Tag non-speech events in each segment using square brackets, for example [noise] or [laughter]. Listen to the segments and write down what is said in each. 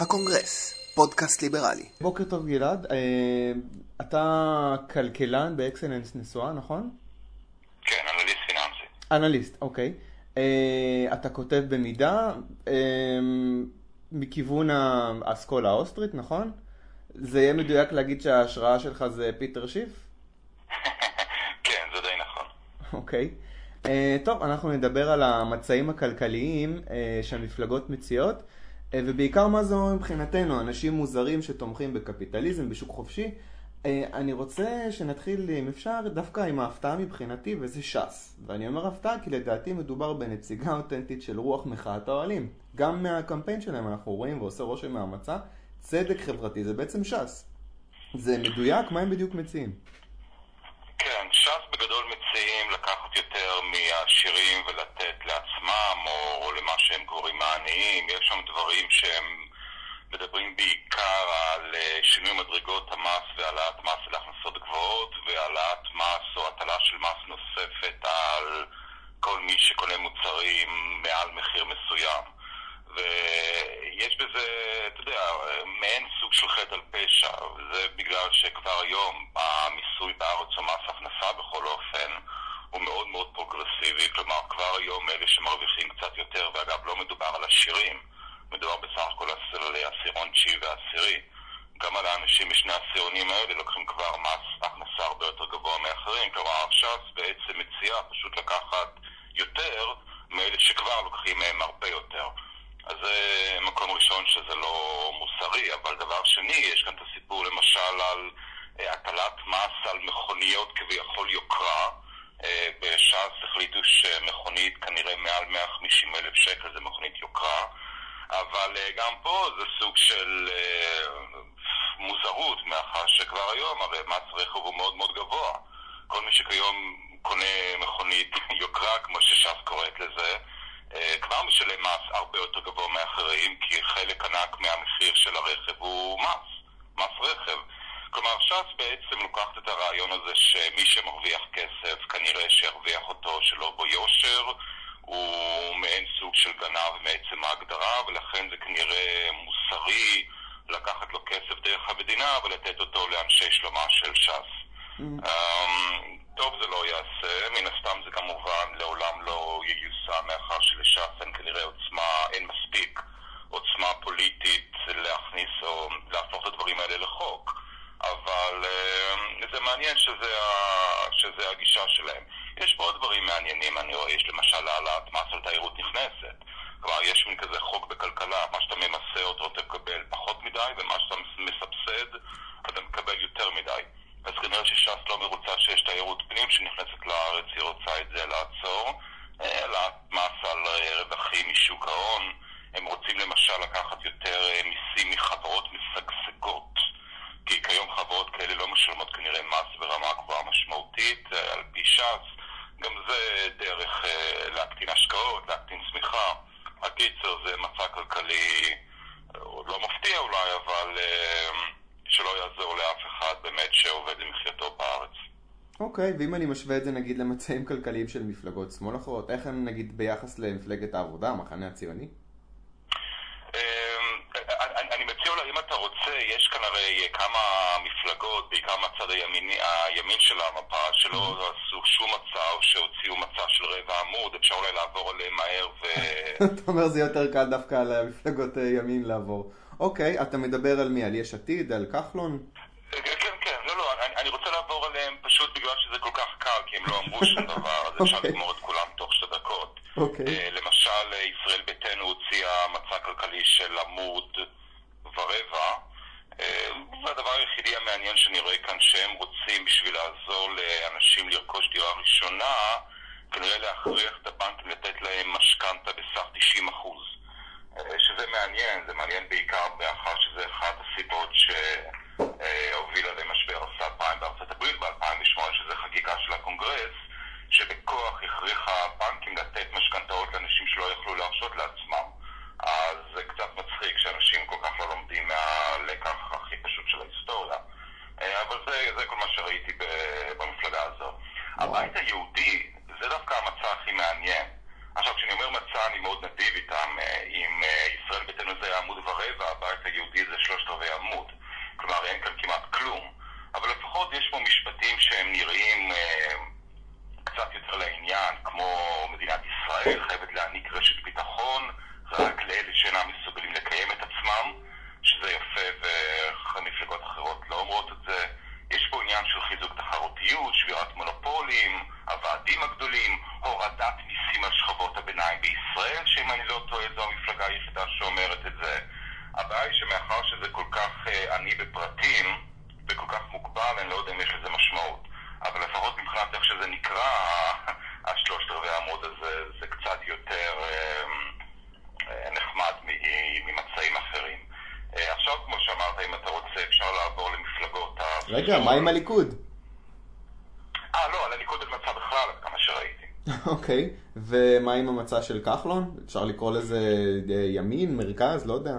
הקונגרס, פודקאסט ליברלי. בוקר טוב גלעד, אה, אתה כלכלן באקסלנס נשואה, נכון? כן, אנליסט פיננסי. אנליסט, אוקיי. אה, אתה כותב במידה אה, מכיוון האסכולה האוסטרית, נכון? זה יהיה מדויק להגיד שההשראה שלך זה פיטר שיף? [laughs] כן, זה די נכון. אוקיי. טוב, אנחנו נדבר על המצעים הכלכליים שהמפלגות מציעות. אה, ובעיקר מה זה אומר מבחינתנו, אנשים מוזרים שתומכים בקפיטליזם, בשוק חופשי. אה, אני רוצה שנתחיל, אם אפשר, דווקא עם ההפתעה מבחינתי, וזה ש"ס. ואני אומר הפתעה כי לדעתי מדובר בנציגה אותנטית של רוח מחאת האוהלים. גם מהקמפיין שלהם אנחנו רואים, ועושה רושם מהמצע, צדק חברתי זה בעצם ש"ס. זה מדויק? מה הם בדיוק מציעים? כן, ש"ס בגדול מציעים לקחת יותר מהשירים ולתת לעצמם, או למה שהם קוראים העניים. יש שם דברים שהם מדברים בעיקר על אה, שינוי מדרגות המס והעלאת מס להכנסות גבוהות, והעלאת מס או הטלה של מס נוספת על כל מי שקונה מוצרים מעל מחיר מסוים. ויש בזה, אתה יודע, מעין סוג של חטא על פשע, וזה בגלל שכבר היום המיסוי בארץ או מס הכנסה בכל אופן הוא מאוד מאוד פרוגרסיבי, כלומר כבר היום אלה שמרוויחים קצת יותר, ואגב לא מדובר על עשירים, מדובר בסך הכל על עשירון תשיעי ועשירי. גם על האנשים משני העשירונים האלה לוקחים כבר מס הכנסה הרבה יותר גבוה מאחרים, כלומר ש"ס בעצם מציעה פשוט לקחת יותר מאלה שכבר לוקחים מהם הרבה יותר. אז זה מקום ראשון שזה לא מוסרי, אבל דבר שני, יש כאן את הסיפור למשל על אה, הטלת מס על מכוניות כביכול יוקרה. אה, בש"ס החליטו שמכונית כנראה מעל 150 אלף שקל זה מכונית יוקרה, אבל אה, גם פה זה סוג של מוזרות, מאחר שכבר היום הרי מס רכב הוא מאוד מאוד גבוה. כל מי שכיום קונה מכונית [laughs] יוקרה, כמו שש"ס קוראת לזה, אה, כבר משלם מס הרבה יותר גבוה מאחרים, כי חלק ענק מהמחיר של הרכב הוא מס, מס רכב. כלומר, ש"ס בעצם לוקחת את הרעיון הזה שמי שמרוויח כסף כנראה שירוויח אותו שלא בו יושר, הוא מעין סוג של גנב מעצם ההגדרה, ולכן זה כנראה מוסרי לקחת לו כסף דרך המדינה ולתת אותו לאנשי שלומה של ש"ס. Mm. Um, טוב זה לא יעשה, מן הסתם זה כמובן לעולם לא ייושם, מאחר שלש"ס אין כנראה עוצמה, אין מספיק עוצמה פוליטית להכניס או להפוך את הדברים האלה לחוק. אבל uh, זה מעניין שזה, שזה הגישה שלהם. יש פה עוד דברים מעניינים, אני רואה, יש למשל העלאת מס על תיירות נכנסת. כלומר, יש מין כזה חוק בכלכלה, מה שאתה ממסה אותו תקבל פחות מדי, ומה שאתה מסבסד אתה מקבל יותר מדי. אז כנראה שש"ס לא מרוצה שיש תיירות פנים שנכנסת לארץ, היא רוצה את זה לעצור. העלאת מס על אה, רווחים משוק ההון. הם רוצים למשל לקחת יותר אה, מיסים מחברות משגשגות. כי כיום חברות כאלה לא משלמות כנראה מס ברמה גבוהה משמעותית, אה, על פי ש"ס. גם זה דרך להקטין השקעות, להקטין צמיחה. הקיצר זה מצע כלכלי, עוד לא מפתיע אולי, אבל... שלא יעזור לאף אחד באמת שעובד למחייתו בארץ. אוקיי, okay, ואם אני משווה את זה נגיד למצעים כלכליים של מפלגות שמאל אחרות, איך הם נגיד ביחס למפלגת העבודה, המחנה הציוני? אמ, אני מציע אולי, אם אתה רוצה, יש כאן הרי כמה מפלגות, בעיקר מהצד הימין, הימין של המפה, שלא mm-hmm. עשו שום מצע או שהוציאו מצע של רבע עמוד, אפשר אולי לעבור עליהם מהר ו... [laughs] אתה אומר זה יותר קל דווקא על המפלגות אה, ימין לעבור. אוקיי, אתה מדבר על מי? על יש עתיד? על כחלון? כן, כן, לא, לא, אני, רוצה לעבור עליהם פשוט בגלל שזה כל כך קל, כי הם לא אמרו שום [laughs] דבר, אז אפשר אוקיי. לגמור את כולם תוך שתי דקות. אוקיי. Uh, למשל, ישראל ביתנו הוציאה מצע כלכלי של עמוד ורבע. Uh, והדבר היחידי המעניין שאני רואה כאן, שהם רוצים בשביל לעזור לאנשים לרכוש דירה ראשונה, כנראה להכריח את הבנקים לתת להם משכנתה בסך 90 אחוז. אה, שזה מעניין, זה מעניין בעיקר מאחר שזה אחת הסיבות שהובילה למשבר הסאב פריים בארצות הברית ב-2008, שזה חקיקה של הקונגרס, שבכוח הכריחה בנקים לתת משכנתאות לאנשים שלא יכלו להרשות לעצמם. אז זה קצת מצחיק שאנשים כל כך לא לומדים מהלקח הכי פשוט של ההיסטוריה. אה, אבל זה, זה כל מה שראיתי במפלגה הזו. הבית היהודי, זה דווקא המצע הכי מעניין. עכשיו, כשאני אומר מצע, אני מאוד נדיב איתם. אה, אם אה, ישראל ביתנו זה עמוד ורבע, הבית היהודי זה שלושת רבעי עמוד. כלומר, אין כאן כמעט כלום. אבל לפחות יש פה משפטים שהם מה עם הליכוד? אה, לא, על הליכוד אין מצב בכלל, עד כמה שראיתי. [laughs] אוקיי, ומה עם המצע של כחלון? אפשר לקרוא לזה אה, ימין, מרכז, לא יודע.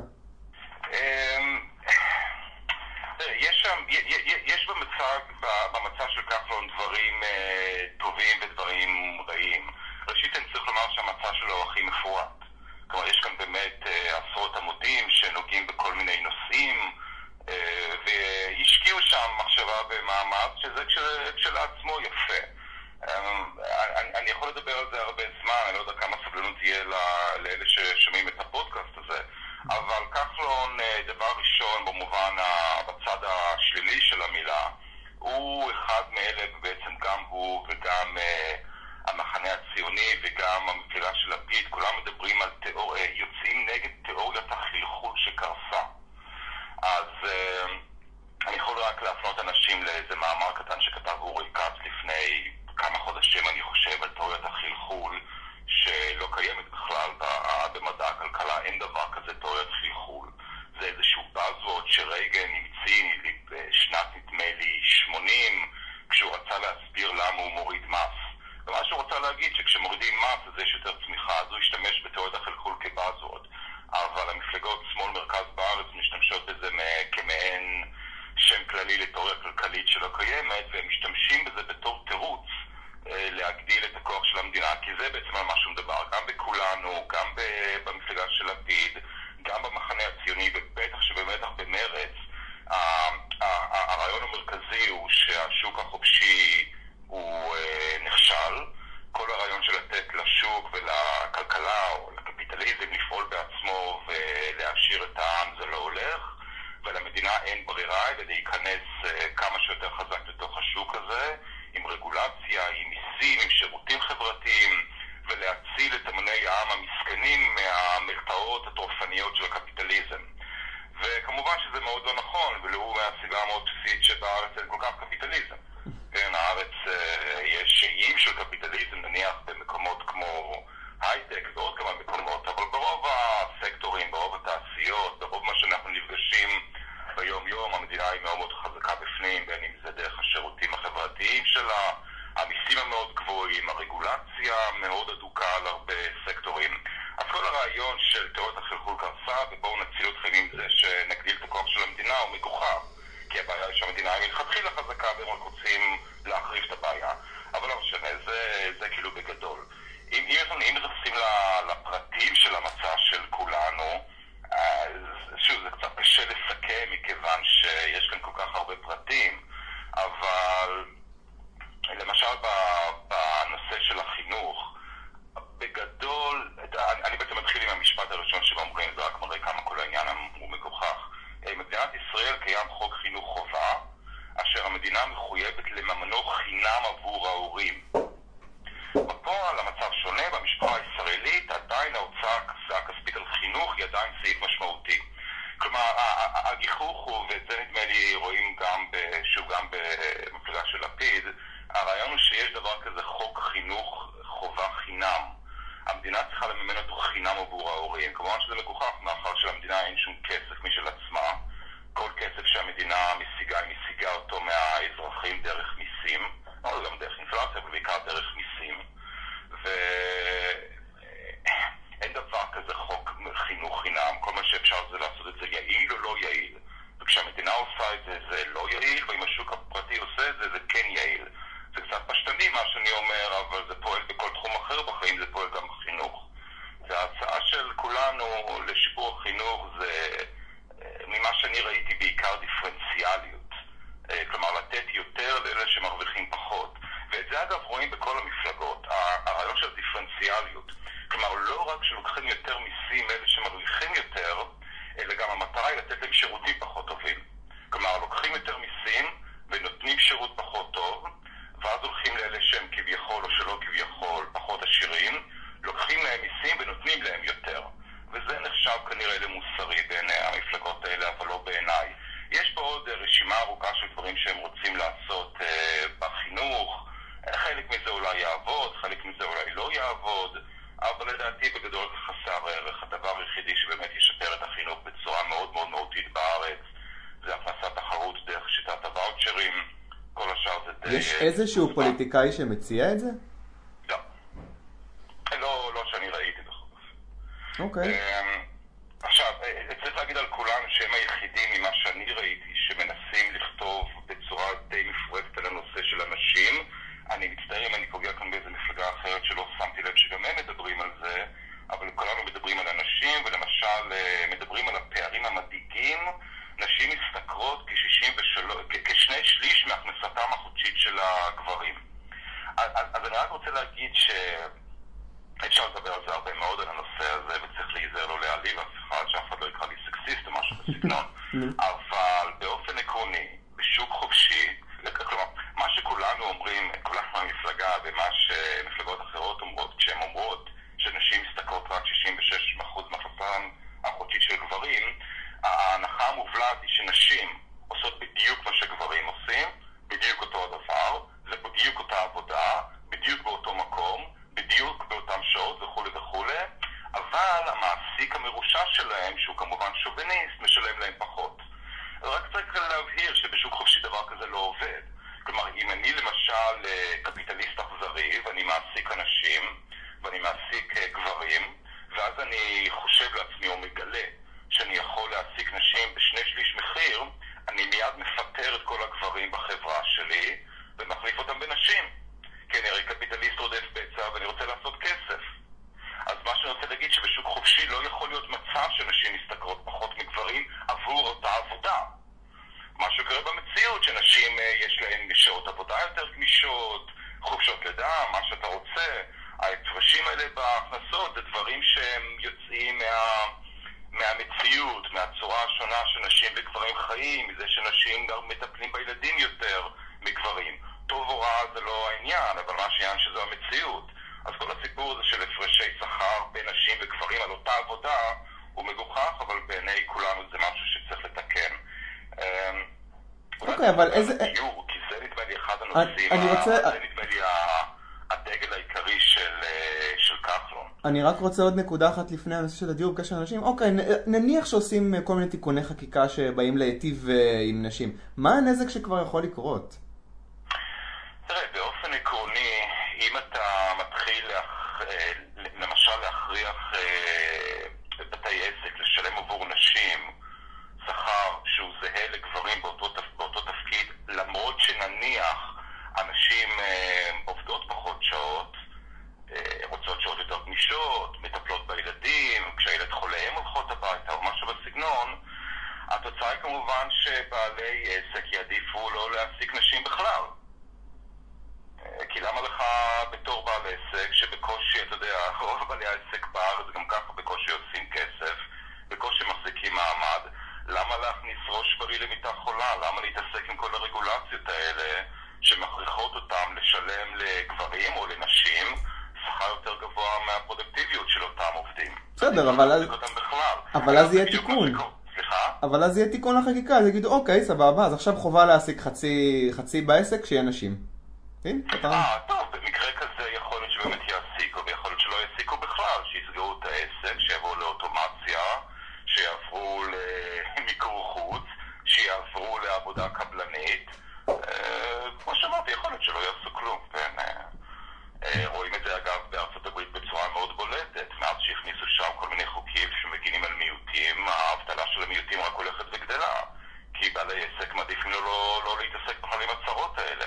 אין ברירה אלא להיכנס אה, כמה שיותר חזק לתוך השוק הזה, עם רגולציה, עם מיסים, עם שירותים חברתיים, ולהציל את אמני העם המסכנים מהמרפאות הטורפניות של הקפיטליזם. וכמובן שזה מאוד לא נכון, ולו מהסיבה המאוד בסיסית שבארץ אין כל כך קפיטליזם. כן, הארץ, אה, יש איים של קפיטליזם, נניח במקומות כמו הייטק לוקחים יותר מיסים מאלה שמרוויחים יותר, אלא גם המטרה היא לתת להם שירותים פחות טובים. כלומר, לוקחים יותר מיסים ונותנים שירות פחות טוב, ואז הולכים לאלה שהם כביכול או שלא כביכול פחות עשירים, לוקחים להם מיסים ונותנים להם יותר. וזה נחשב כנראה למוסרי בעיני המפלגות האלה, אבל לא בעיניי. יש פה עוד אה, רשימה ארוכה של דברים שהם רוצים לעשות אה, בחינוך. חלק מזה אולי יעבוד, חלק מזה אולי לא יעבוד. אבל לדעתי בגדול זה חסר ערך. הדבר היחידי שבאמת ישפר את החינוך בצורה מאוד מאוד מהותית בארץ זה הכנסת תחרות דרך שיטת הוואוצ'רים. כל השאר זה די... יש אה, איזשהו מוזמן. פוליטיקאי שמציע את זה? לא. לא, לא שאני ראיתי בכל אופן. אוקיי. אמ, עכשיו, אה, צריך להגיד על כולם שהם היחידים ממה שאני ראיתי שמנסים לכתוב בצורה די מפורטת על הנושא של הנשים. אני מצטער אם אני פוגע כאן באיזה מפלגה אחרת שלא שמתי לב שגם הם מדברים על זה, אבל כולנו מדברים על הנשים, ולמשל אה, מדברים על הפערים המדאיגים. נשים משתכרות כ-63, כ- כשני שליש מהכנסתם החודשית של הגברים. אז אז אני רק רוצה להגיד ש... אפשר לדבר על זה הרבה מאוד, על הנושא הזה, וצריך להיזהר לא להעליב אף אחד, שאף אחד לא יקרא לי סקסיסט או משהו בסגנון. [laughs] אבל באופן עקרוני, בשוק חופשי, כלומר, מה שכולנו אומרים, כולנו במפלגה, ומה שמפלגות אחרות אומרות, כשהן אומרות שנשים משתכרות רק 66% מהכנסתם החודשית של גברים, ההנחה המובלעת היא שנשים עושות בדיוק מה שגברים עושים, בדיוק אותו הדבר, זה בדיוק אותה עבודה, בדיוק באותו מקום, בדיוק באותן שעות וכולי וכולי, אבל המעסיק המרושע שלהם, שהוא כמובן שוביניסט, משלם להם פחות. רק צריך להבהיר שבשוק חופשי דבר כזה לא עובד. כלומר, אם אני למשל אה, קפיטליסט אכזרי ואני מעסיק אנשים ואני מעסיק אה, גברים, ואז אני חושב לעצמי או מגלה שאני יכול להעסיק נשים בשני שליש מחיר, אני מיד מפטר את כל הגברים בחברה שלי ומחליף אותם בנשים. כי אני הרי קפיטליסט רודף בצע ואני רוצה לעשות כסף. אז מה שאני רוצה להגיד שבשוק חופשי לא יכול להיות מצב שנשים משתכרות פחות מגברים עבור אותה עבודה. מה שקורה במציאות, שנשים אה, יש להן שעות עבודה יותר גמישות, חופשות לידה, מה שאתה רוצה. ההפרשים האלה בהכנסות זה דברים שהם יוצאים מה, השונה שנשים וגברים חיים, מזה שנשים גם מטפלים בילדים יותר מגברים. טוב או רע זה לא העניין, אבל מה שהעניין שזו המציאות. אז כל הסיפור הזה של הפרשי שכר בין נשים וגברים על אותה עבודה הוא מגוחך, אבל בעיני כולנו זה משהו שצריך לתקן. אמ, אוקיי, אבל איזה- כי זה נדמה לי אחד הנושאים, אני ה- רוצה- זה נדמה לי הדגל העיקרי של, אה, של כחלון. אני רק רוצה עוד נקודה אחת לפני הנושא של הדיור בקשר לנשים. אוקיי, נניח שעושים אה, כל מיני תיקוני חקיקה שבאים להיטיב אה, עם נשים. מה הנזק שכבר יכול לקרות? תראה, באופן עקרוני, אם אתה מתחיל, להכ... אה, למשל, להכריח אה, בתי עסק לשלם עבור נשים שכר שהוא זהה לגברים באותו, תפ- באותו תפקיד, למרות שנניח הנשים אה, עובדות פחות שעות, אה, רוצות גמישות, מטפלות בילדים, כשהילד חולה הן הולכות הביתה או משהו בסגנון, התוצאה היא כמובן שבעלי עסק יעדיפו לא להעסיק נשים בכלל. אה, כי למה לך בתור בעל עסק, שבקושי, אתה יודע, [laughs] רוב בעלי העסק בארץ גם ככה בקושי עושים כסף, בקושי מחזיקים מעמד, למה להכניס ראש בריא למיטה חולה? למה להתעסק עם כל הרגולציות האלה שמכריחות אותם לשלם לגברים או לנשים שכר יותר גבוה מהפרודקטיביות של אותם עובדים? בסדר, לא אבל אז-. אבל אז יהיה תיקון. סליחה? אבל אז יהיה תיקון לחקיקה, אז יגידו, אוקיי, סבבה, אז עכשיו חובה להעסיק חצי, חצי בעסק שיהיה נשים. אה, טוב, במקרה כזה יכול להיות שבאמת יעסיקו, ויכול להיות שלא יעסיקו בכלל, שיסגרו את העסק, שיעברו לאוטומציה, שיעברו למיקור [laughs] חוץ, שיעברו לעבודה קבלנית. אה, כמו שאמרתי, יכול להיות שלא יעשו כלום, כן. אה, אה, רואים את זה אגב בארצות הברית בצורה מאוד בולטת, מאז שהכניסו שם כל מיני חוקים שמגינים על מיעוטים, האבטלה של המיעוטים רק הולכת וגדלה, כי בעלי עסק מעדיפים לא, לא, לא להתעסק בכלל עם הצרות האלה.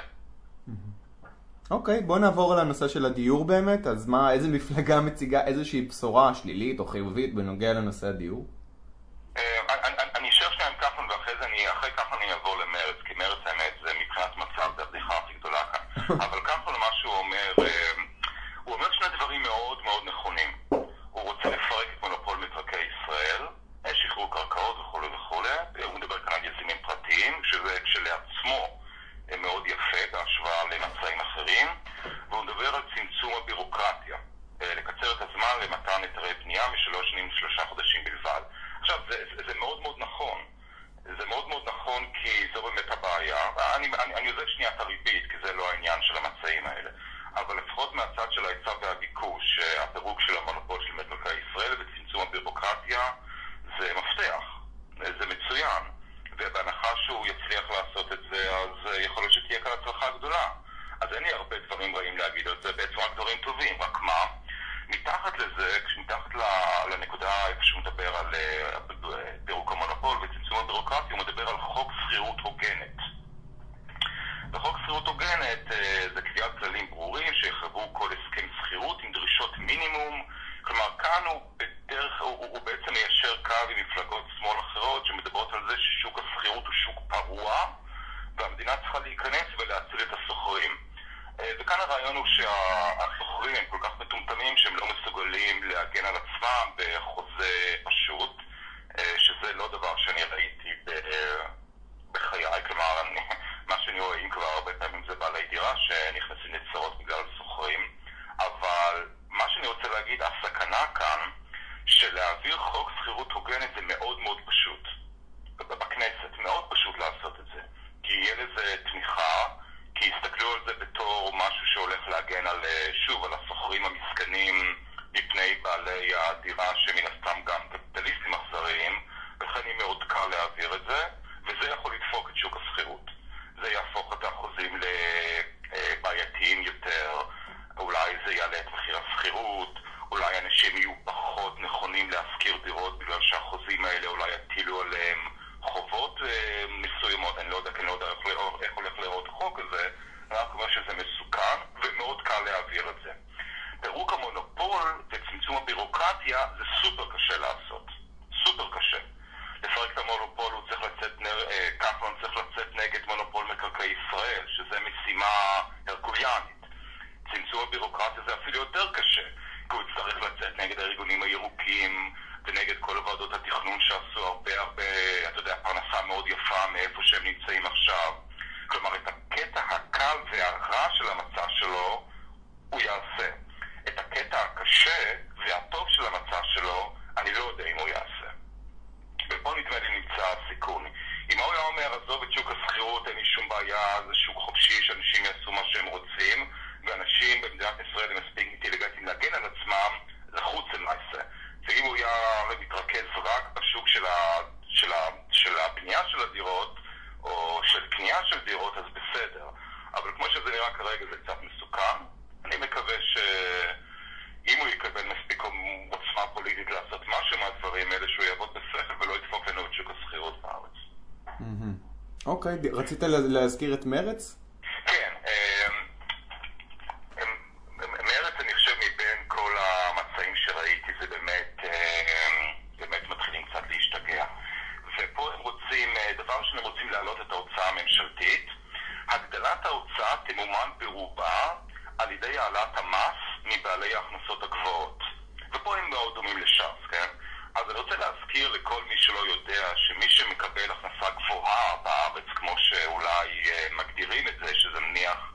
אוקיי, בוא נעבור על הנושא של הדיור באמת, אז מה, איזה מפלגה מציגה איזושהי בשורה שלילית או חיובית בנוגע לנושא הדיור? אה, אני אשאר שנייה עם כחלון ואחרי זה אני, אחרי כחלון אני אעבור למרץ, כי מרץ האמת זה מבחינת מצב, זה הבדיחה הכי גדולה כאן. [laughs] שזה כשלעצמו אה, מאוד יפה בהשוואה למצעים אחרים, והוא מדבר על צמצום הבירוקרטיה, אה, לקצר את הזמן למתן היתרי בנייה משלוש שנים לשלושה חודשים בלבד. עכשיו, זה, זה זה מאוד מאוד נכון. זה מאוד מאוד נכון כי זו באמת הבעיה. אני, אני, אני עוזב שנייה את הריבית, כי זה לא העניין של המצעים האלה. אבל לפחות מהצד של ההיצע והביקוש, אה, הפירוק של המונופול של מקרקעי ישראל וצמצום הבירוקרטיה זה מפתח, זה מצוין. ובהנחה שהוא יצליח לעשות את זה, אז אה, יכול להיות שתהיה כאן הצלחה גדולה. אז אין לי הרבה דברים רעים להגיד על זה, בעצם רק דברים טובים, רק מה? מתחת לזה, מתחת לנקודה איפה שהוא מדבר על אה, פירוק המונופול וצמצום הבירוקרטיה, הוא מדבר על חוק שכירות הוגנת. בחוק שכירות הוגנת אה, זה קביעת כללים ברורים שיחייבו כל הסכם שכירות עם דרישות מינימום. כלומר, כאן הוא בדרך, הוא, הוא בעצם מיישר קו עם מפלגות שמאל אחרות שמדברות על זה ששוק השכירות הוא שוק פרוע והמדינה צריכה להיכנס ולהציל את השוכרים. אה, וכאן הרעיון הוא שהשוכרים הם כל כך מטומטמים שהם לא מסוגלים להגן על עצמם בחוזה פשוט, אה, שזה לא דבר שאני ראיתי ב- בחיי, כלומר, אני, מה שאני רואה, אם כבר הרבה פעמים זה בעלי דירה שנכנסים לצרות בגלל שוכרים, אבל מה שאני רוצה להגיד, הסכנה כאן, שלהעביר חוק שכירות הוגנת זה מאוד מאוד פשוט. בכנסת, מאוד פשוט לעשות את זה. כי יהיה לזה תמיכה, כי יסתכלו על זה בתור משהו שהולך להגן על, אה, שוב, על השוכרים המסכנים מפני בעלי הדירה שמן הסתם גם קפיטליסטים אכזריים, לכן יהיה מאוד קל להעביר את זה, וזה יכול לדפוק את שוק השכירות. זה יהפוך את האחוזים לבעייתיים יותר, אולי זה יעלה את מחיר השכירות, אולי אנשים יהיו פחות נכונים להשכיר דירות בגלל שהחוזים האלה אולי יטילו עליהם חובות אה, מסוימות, אני לא יודע, כי אני לא יודע איך, איך הולך להיראות החוק הזה, אני רק אומר שזה מסוכן ומאוד קל להעביר את זה. פירוק המונופול וצמצום הבירוקרטיה זה סופר קשה לעשות. סופר קשה. לפרק את המונופול הוא צריך לצאת, נר- אה, כחלון צריך לצאת נגד מונופול מקרקעי ישראל, שזה משימה הרקוליאנית. צמצום הבירוקרטיה זה אפילו יותר קשה, כי הוא יצטרך לצאת נגד הארגונים הירוקים ונגד כל ועדות התכנון שעשו הרבה הרבה, אתה יודע, פרנסה מאוד יפה מאיפה שהם נמצאים עכשיו. כלומר, את הקטע הקל והרע של המצע שלו הוא יעשה. את הקטע הקשה והטוב של המצע שלו, אני לא יודע אם הוא יעשה. ופה נדמה לי נמצא הסיכון. אם הוא היה אומר, עזוב את שוק השכירות, אין לי שום בעיה, זה שוק חופשי, שאנשים יעשו מה שהם רוצים, ואנשים במדינת ישראל הם מספיק אינטליגנטים להגן על עצמם, לחוץ למעשה. ואם הוא היה מתרכז רק בשוק של, ה, של, ה, של הבנייה של הדירות, או של קנייה של דירות, אז בסדר. אבל כמו שזה נראה כרגע זה קצת מסוכן. אני מקווה שאם הוא יקבל מספיק עוצמה פוליטית לעשות משהו מהדברים האלה, שהוא יעבוד בשכל ולא ידפוק לנו את שוק השכירות בארץ. אוקיי, ד- רצית לה- להזכיר את מרץ? כן, אמ, אמ, מרץ אני חושב מבין כל המצעים שראיתי זה באמת, אמ, באמת מתחילים קצת להשתגע. ופה הם רוצים, אה, דבר ראשון הם רוצים להעלות את ההוצאה הממשלתית. הגדלת ההוצאה תמומן ברובה על ידי העלאת המס מבעלי ההכנסות הגבוהות. ופה הם מאוד דומים לש"ס, כן? אז אני רוצה להזכיר לכל מי שלא יודע שמי שמקבל הכנסה גבוהה בארץ, כמו שאולי אה, מגדירים את זה, שזה נניח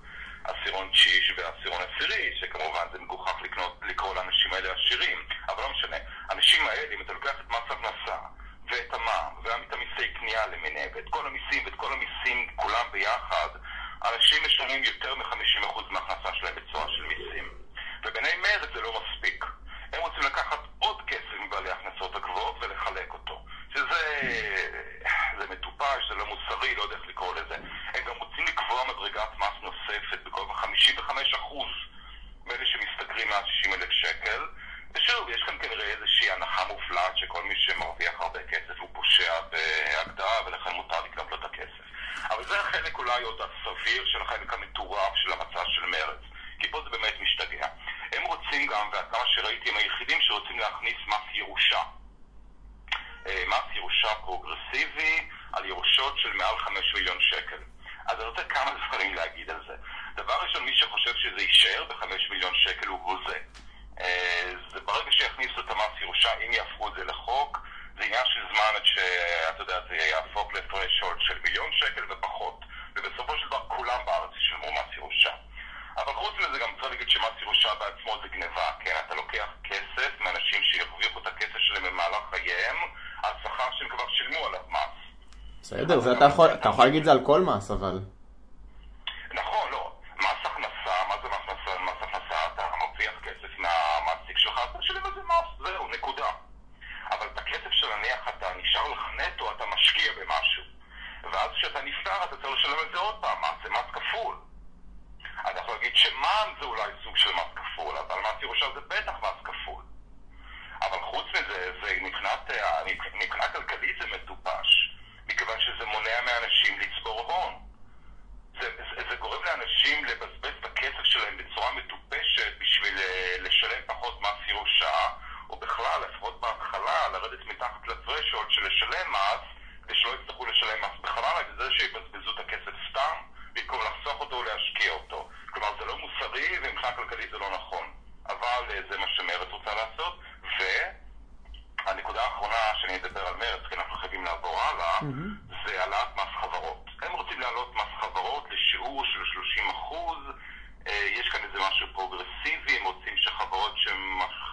תשיעי ועשירון עשירי, שכמובן זה מגוחך לקנות, לקרוא לאנשים האלה עשירים, אבל לא משנה. האנשים האלה, אם אתה לוקח את מס הכנסה ואת המע"מ ואת המיסי קנייה למיניהם ואת כל המיסים ואת כל המיסים כולם ביחד, אנשים משלמים יותר מ-50% מההכנסה שלהם בצורה של מיסים. ובעיני מרצ זה לא מספיק. הם רוצים לקחת עוד כסף מבעלי ההכנסות הגבוהות ולחלק אותו. שזה זה מטופש, זה לא מוסרי, לא יודע איך לקרוא לזה. הם גם רוצים לקבוע מדרגת מס נוספת בגובה 55% מאלה שמשתכרים מעל 60 אלף שקל. ושוב, יש כאן כנראה איזושהי הנחה מופלעת שכל מי שמרוויח הרבה כסף הוא פושע בהגדרה ולכן מותר לקנות לו את הכסף. אבל זה החלק אולי עוד הסביר של החלק המטורף של המצע של מרצ. כי פה זה באמת משתגע. הם רוצים גם, ועד כמה שראיתי, הם היחידים שרוצים להכניס מס ירושה. אה, מס ירושה פרוגרסיבי על ירושות של מעל 5 מיליון שקל. אז אני רוצה כמה דברים להגיד על זה. דבר ראשון, מי שחושב שזה יישאר ב-5 מיליון שקל הוא הוזה. אה, זה ברגע שיכניסו את המס ירושה, אם יהפכו את זה לחוק, זה עניין של זמן עד שאתה יודע, זה יהפוך לפרשולד של מיליון שקל ופחות. ובסופו של דבר כולם בארץ ישלמו מס ירושה. אבל חוץ מזה גם צריך להגיד שמס ירושה בעצמו זה גניבה, כן? אתה לוקח כסף מאנשים שהרוויחו את הכסף שלהם במהלך חייהם, על שכר שהם כבר שילמו עליו מס. בסדר, אתה יכול להגיד את זה על כל מס, אבל...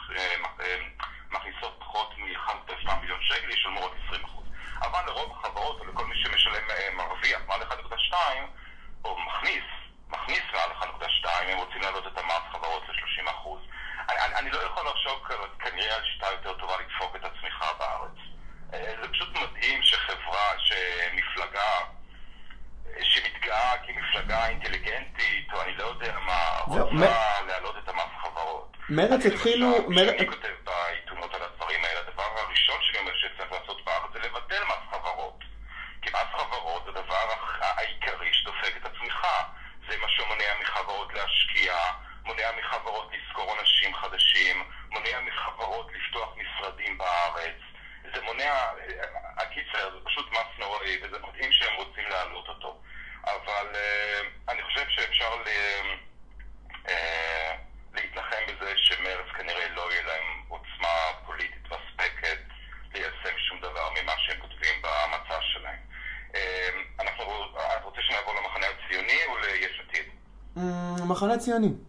שמכניסות אה, אה, פחות מ-5 מיליון שקל ישלמו רק 20%. אבל לרוב החברות, או לכל מי שמשלם אה, מרוויח מעל 1.2, או מכניס, מכניס מעל 1.2, הם רוצים להעלות את המס חברות ל-30%. אני, אני לא יכול לחשוב כנראה על שיטה יותר טובה לדפוק את הצמיחה בארץ. זה פשוט מדהים שחברה, שמפלגה שמתגאה כמפלגה אינטליגנטית, או אני לא יודע מה, רוצה... מרץ התחילו... מרץ... yani.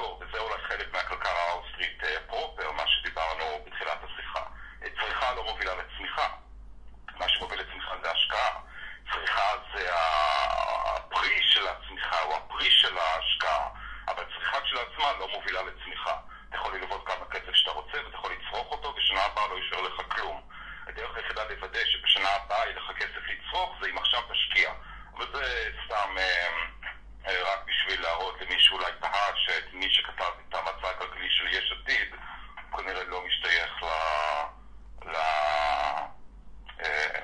לזכור, וזה אולי חלק מהכלכלה האוסטרית פרופר, מה שדיברנו בתחילת השיחה. צריכה לא מובילה לצמיחה. מה שמוביל לצמיחה זה השקעה. צריכה זה הפרי של הצמיחה, או הפרי של ההשקעה, אבל צריכה כשלעצמה לא מובילה לצמיחה. אתה יכול ללוות כמה כסף שאתה רוצה, ואתה יכול לצרוך אותו, ושנה הבאה לא יישאר לך כלום. הדרך היחידה לוודא שבשנה הבאה יהיה לך כסף לצרוך, זה אם עכשיו תשקיע. וזה סתם אה, אה, רק בשביל להראות למי שאולי תהה, שמי שכתב את המצע הכלכלי של יש עתיד, כנראה לא משתייך ל... ל... אה,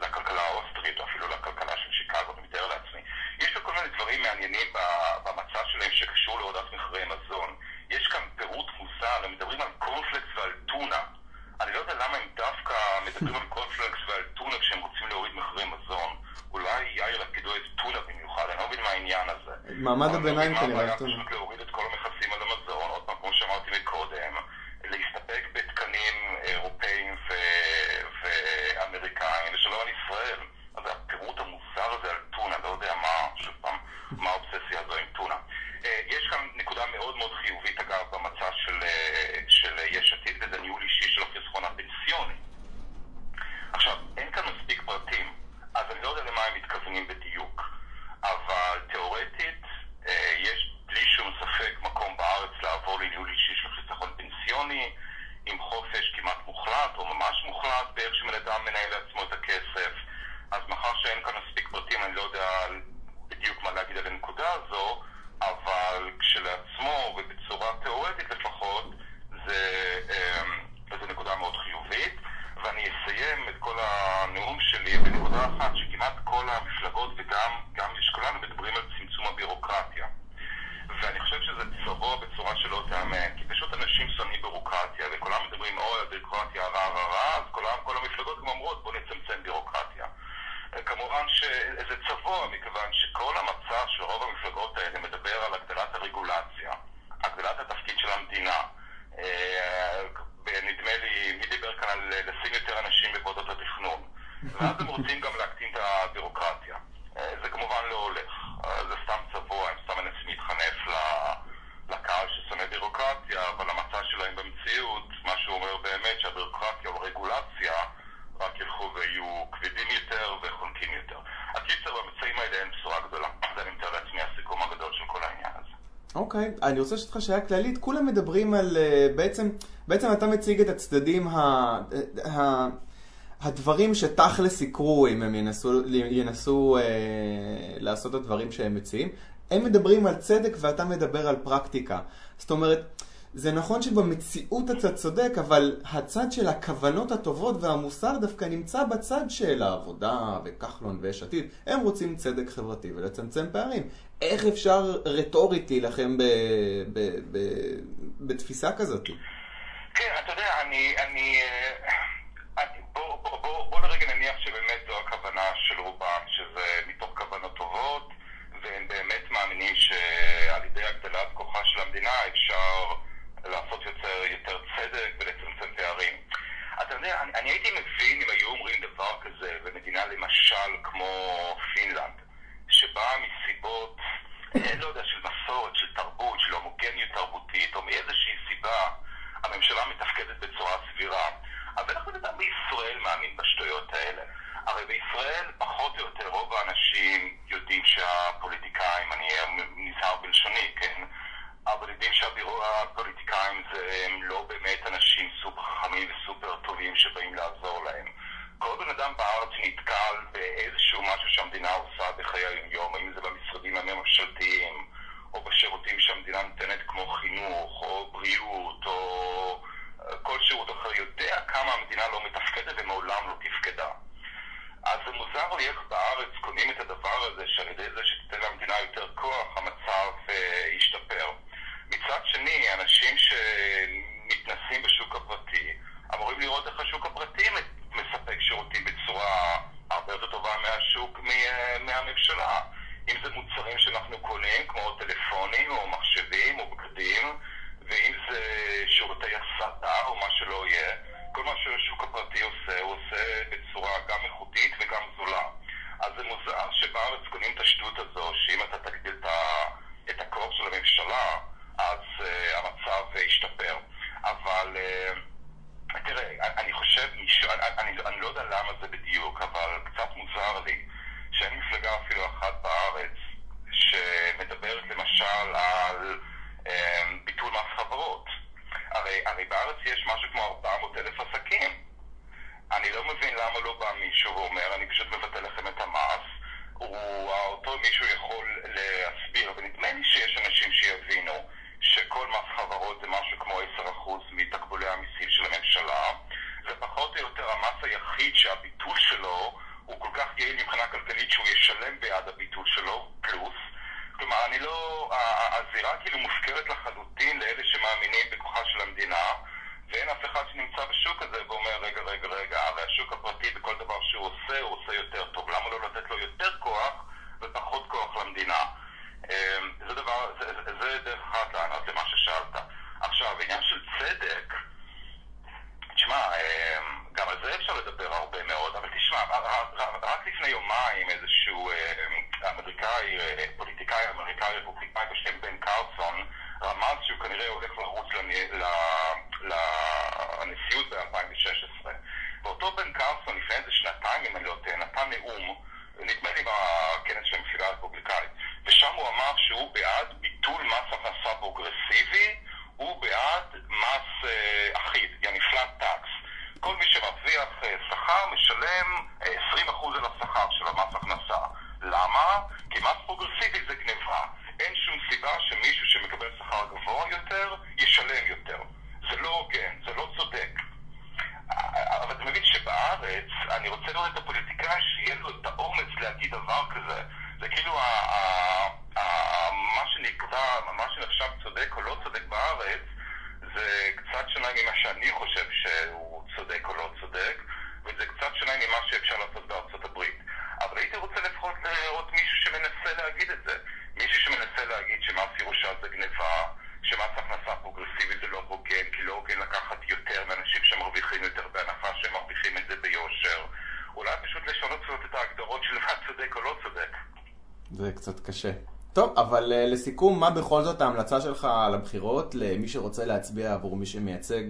לכלכלה האוסטרית, או אפילו לכלכלה של שיקגו, אני מתאר לעצמי. יש כל מיני דברים מעניינים במצע שלהם שקשור להורדת מחירי מזון. יש כאן פירוט מוזר, הם מדברים על קורנפלקס ועל טונה. אני לא יודע למה הם דווקא מדברים על קורנפלקס ועל טונה כשהם רוצים להוריד מחירי מזון. אולי יאיר לפיד אוהב טונה במיוחד, מבין מה העניין הזה. מעמד הביניים כנראה אוהב טונה. פשוט להוריד את כל המכסים על המזון, עוד פעם, כמו שאמרתי מקודם, להסתפק בתקנים אירופאים ואמריקאים, ושלום על ישראל. אז הפירוט המוזר הזה על טונה, לא יודע מה, שוב פעם, מה האובססיה הזו עם טונה. יש כאן נקודה מאוד מאוד חיובית, אגב, במצע של, של יש עתיד, וזה ניהול אישי של החיסכון הפנסיוני. עכשיו, אין כאן מספיק פרטים, אז אני לא יודע למה הם מתכוונים בדיוק, אבל תיאורטית יש בלי שום ספק מקום בארץ לעבור לניהול אישי של חיסכון פנסיוני, עם חופש כמעט מוחלט, או ממש מוחלט, באיך שבן אדם מנהל לעצמו את הכסף. אז מאחר שאין כאן מספיק פרטים, אני לא יודע בדיוק מה להגיד על הנקודה הזו, אבל כשלעצמו, ובצורה תיאורטית לפחות, זה, זה נקודה מאוד חיובית. ואני אסיים את כל הנאום שלי בנקודה אחת, שכמעט כל המפלגות וגם יש כולנו מדברים על צמצום הבירוקרטיה. ואני חושב שזה צבוע בצורה שלא תיאמן, כי פשוט אנשים שונאים בירוקרטיה, וכולם מדברים, אוי, הבירוקרטיה רע רע רע, אז כל, כל המפלגות גם אומרות, בוא נצמצם בירוקרטיה. כמובן שזה צבוע, מכיוון שכל המצע של רוב המפלגות האלה מדבר על הגדלת הרגולציה, הגדלת התפקיד של המדינה. נדמה לי, מי דיבר כאן על לשים יותר אנשים בוועדות התכנון? ואז הם רוצים גם להקטין את הבירוקרטיה. זה כמובן לא הולך, זה סתם צבוע, הם סתם מנסים להתחנף לקהל ששונא בירוקרטיה, אבל המצע שלהם במציאות, מה שהוא אומר באמת שהבירוקרטיה או הרגולציה רק ילכו ויהיו כבדים יותר וחונקים יותר. הקיצר, במצעים האלה אין בשורה גדולה. זה אני מתאר לעצמי הסיכום הגדול של כל העניין הזה. אוקיי. אני רוצה לשאול אותך שאלה כללית, כולם מדברים על, בעצם, בעצם אתה מציג את הצדדים ה... ה... הדברים שתכלס יקרו אם הם ינסו, ינסו אה, לעשות את הדברים שהם מציעים, הם מדברים על צדק ואתה מדבר על פרקטיקה. זאת אומרת, זה נכון שבמציאות אתה צודק, אבל הצד של הכוונות הטובות והמוסר דווקא נמצא בצד של העבודה וכחלון ויש עתיד. הם רוצים צדק חברתי ולצמצם פערים. איך אפשר רטורית להילחם בתפיסה כזאת? כן, אתה יודע, אני... אני... בוא, בוא, בוא, בוא לרגע נניח שבאמת זו הכוונה של רובם, שזה מתוך כוונות טובות, והם באמת מאמינים שעל ידי הגדלת כוחה של המדינה אפשר לעשות יותר, יותר צדק ולצמצם פערים. אתה יודע, אני, אני הייתי מבין אם היו אומרים דבר כזה במדינה למשל כמו פינלנד, שבאה מסיבות, לא יודע, של מסורת, של תרבות, של הומוגניות תרבותית, או מאיזושהי סיבה הממשלה מתפקדת בצורה סבירה. אבל בן אדם בישראל מאמין בשטויות האלה? הרי בישראל, פחות או יותר, רוב האנשים יודעים שהפוליטיקאים, אני נזהר בלשוני, כן? אבל יודעים שהפוליטיקאים הם לא באמת אנשים סופר חכמים וסופר טובים שבאים לעזור להם. כל בן אדם בארץ נתקל באיזשהו משהו שהמדינה עושה בחיי היום-יום, האם זה במשרדים הממשלתיים, או בשירותים שהמדינה נותנת כמו חינוך, או הבריאות או כל שירות אחר יודע כמה המדינה לא מתפקדת ומעולם לא תפקדה. אז זה מוזר לי איך בארץ קונים את הדבר הזה שעל ידי זה שתיתן למדינה יותר כוח המצב אה, ישתפר. מצד שני, אנשים שמתנסים בשוק הפרטי אמורים לראות איך השוק הפרטי מספק שירותים בצורה הרבה יותר טובה מהשוק, מהממשלה. אם זה מוצרים שאנחנו קונים, כמו טלפונים או מחשבים או בגדים, ואם זה שירותי הסעדה או מה שלא יהיה, כל מה שהשוק הפרטי עושה, הוא עושה בצורה גם איכותית וגם זולה. אז זה מוזר שבארץ קונים את השטות הזו, שאם אתה תגדיל את הכוח של הממשלה, אז uh, המצב ישתפר. אבל uh, תראה, אני חושב, אני, אני, לא יודע למה זה בדיוק, אבל קצת מוזר לי שאין מפלגה אפילו אחת בארץ שמדברת למשל על um, ביטול מס חברות. הרי, הרי בארץ יש משהו כמו 400 אלף עסקים. אני לא מבין למה לא בא מישהו ואומר, אני פשוט מבטל לכם את המס. הוא, אותו מישהו יכול להסביר, ונדמה לי שיש אנשים שיבינו שכל מס חברות זה משהו כמו 10% מתקבולי המיסים של הממשלה. זה פחות או יותר המס היחיד שהביטול שלו הוא כל כך יעיל מבחינה כלכלית שהוא ישלם בעד הביטול שלו, פלוס. כלומר, אני לא... הזירה כאילו מופקרת לחלוטין לאלה שמאמינים בכוחה של המדינה, ואין אף אחד שנמצא בשוק הזה ואומר, רגע, רגע, רגע, הרי השוק הפרטי בכל דבר שהוא עושה, הוא עושה יותר טוב. למה לא לתת לו יותר כוח ופחות כוח למדינה? אמ, זה דבר, זה, זה, דרך אחת לענות למה ששאלת. עכשיו, עניין של צדק, תשמע, אמ, גם על זה אפשר לדבר הרבה מאוד, אבל תשמע, רק לפני יומיים איזשהו אמ, אמריקאי, אה, פוליטיקאי אמריקאי רפובליקאי בשם בן קרסון, רמז שהוא כנראה הולך לרוץ לנשיאות ב-2016. ואותו בן קרסון לפני איזה שנתיים, אם אני לא טועה, נתן נאום, נדמה לי בכנס של המפלגה הרפובליקאית, ושם הוא אמר שהוא בעד ביטול מס הכנסה פרוגרסיבי, הוא בעד מס אה, אחיד, יעני flat tax. כל מי שמרוויח אה, שכר משלם 20% אה, על השכר של המס הכנסה. למה? כי מס פרוגרסיבי זה גניבה. אין שום סיבה שמישהו שמקבל שכר גבוה יותר, ישלם יותר. זה לא הוגן, זה לא צודק. אבל אתה מבין שבארץ, אני רוצה לראות את הפוליטיקאי שיהיה לו את האומץ להגיד דבר כזה. זה כאילו מה שנקרא, מה שנחשב צודק או לא צודק בארץ, זה קצת שונה ממה שאני חושב שהוא צודק או לא צודק, וזה קצת שונה ממה שאפשר לעשות בארצות הברית. אבל הייתי רוצה לפחות לראות מישהו שמנסה להגיד את זה. מישהו שמנסה להגיד שמס ירושה זה גניבה, שמס הכנסה פרוגרסיבי זה לא הוגן, כי לא הוגן לקחת יותר מאנשים שמרוויחים יותר בהנחה שהם מרוויחים את זה ביושר. אולי פשוט לשנות קצת את ההגדרות של מה צודק או לא צודק. זה קצת קשה. טוב, אבל uh, לסיכום, מה בכל זאת ההמלצה שלך על הבחירות למי שרוצה להצביע עבור מי שמייצג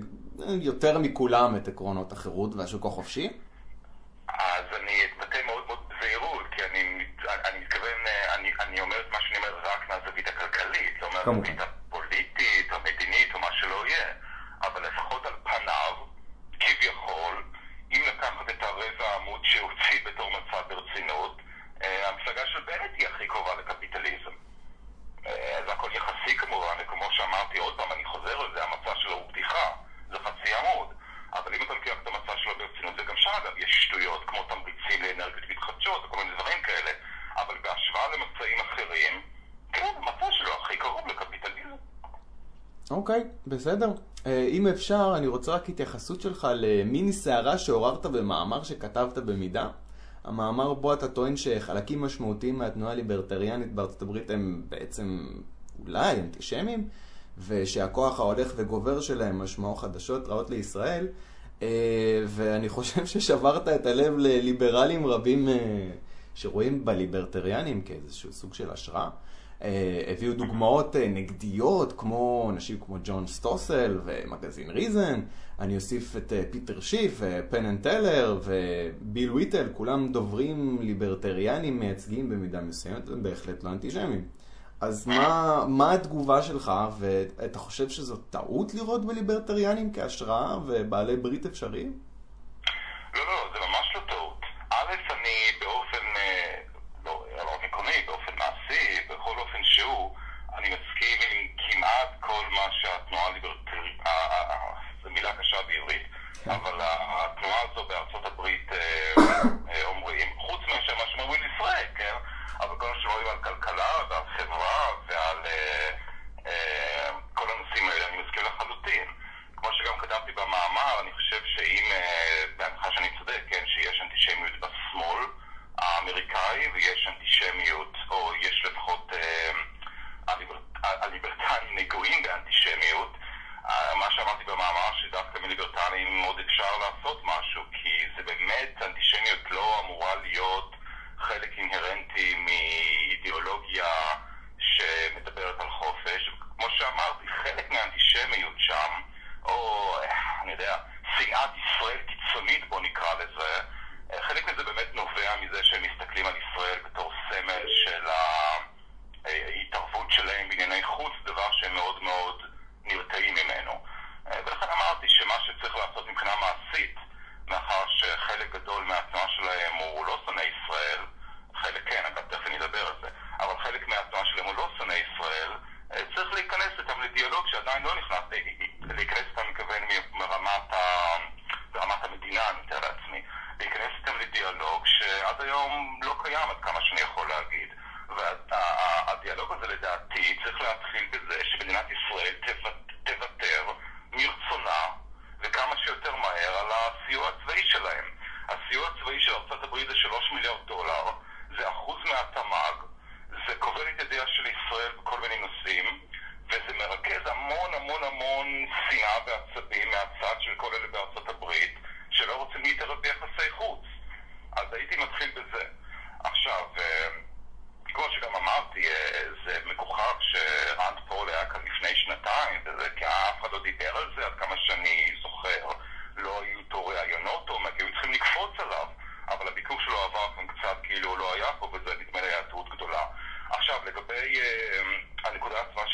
יותר מכולם את עקרונות החירות והשוק החופשי? אז אני אתבטא מאוד מאוד בזהירות, כי אני, אני מתכוון, אה, אני, אני אומר את מה שאני אומר רק מהזווית הכלכלית, לא מהזווית הפוליטית, המדינית או מה שלא יהיה, אבל לפחות על פניו, כביכול, אם לקחת את הרבע העמוד שהוציא בתור מצב ברצינות, אה, המפלגה של בנט היא הכי קרובה לקפיטליזם. אה, זה הכל יחסי כמובן, וכמו שאמרתי עוד פעם, אני חוזר על זה, המצע שלו הוא בדיחה, זה חצי עמוד. אבל אם אתה לוקח את המצע שלו ברצינות, זה גם שם אגב, יש שטויות כמו תמריצים לאנרגיות מתחדשות וכל מיני דברים כאלה. אבל בהשוואה למצעים אחרים, כן, המצע שלו הכי קרוב לקפיטליזם. אוקיי, okay, בסדר. Uh, אם אפשר, אני רוצה רק התייחסות שלך למיני סערה שעוררת במאמר שכתבת במידה. המאמר בו אתה טוען שחלקים משמעותיים מהתנועה הליברטריאנית בארצות הברית הם בעצם אולי אנטישמים, ושהכוח ההולך וגובר שלהם משמעו חדשות רעות לישראל, אה, ואני חושב ששברת את הלב לליברלים רבים אה, שרואים בליברטריאנים כאיזשהו סוג של השראה. אה, הביאו דוגמאות נגדיות, כמו אנשים כמו ג'ון סטוסל ומגזין Reason. אני אוסיף את פיטר שיף, פן אנד טלר וביל ויטל, כולם דוברים ליברטריאנים מייצגים במידה מסוימת, הם בהחלט לא אנטישמים. אז מה, מה התגובה שלך, ואתה חושב שזו טעות לראות בליברטריאנים כהשראה ובעלי ברית אפשריים? that's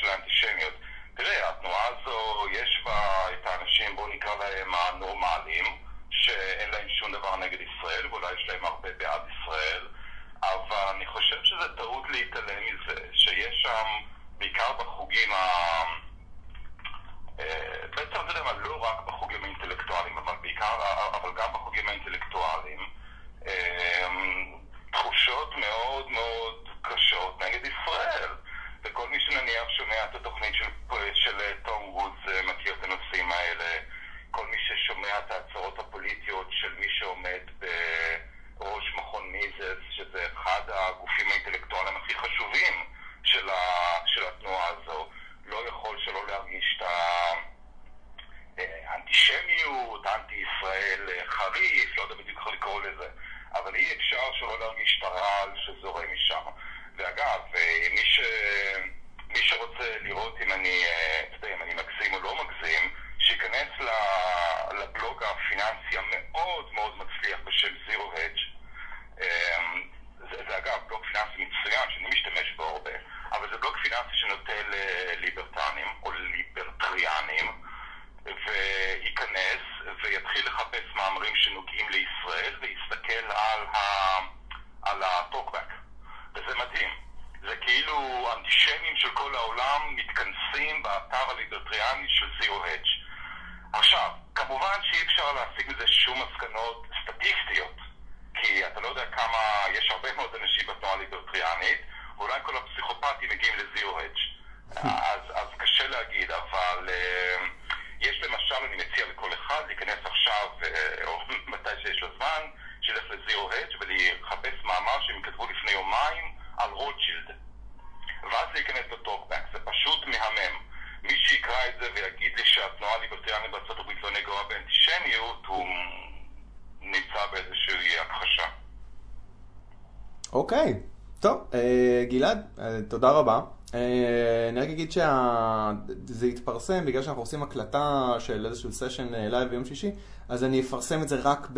תודה רבה. אה, אני רק אגיד שזה יתפרסם, בגלל שאנחנו עושים הקלטה של איזשהו סשן live אה, ביום שישי, אז אני אפרסם את זה רק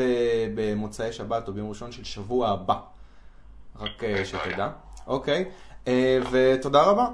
במוצאי שבת או ביום ראשון של שבוע הבא. רק אה, שתדע. אוקיי, ותודה רבה.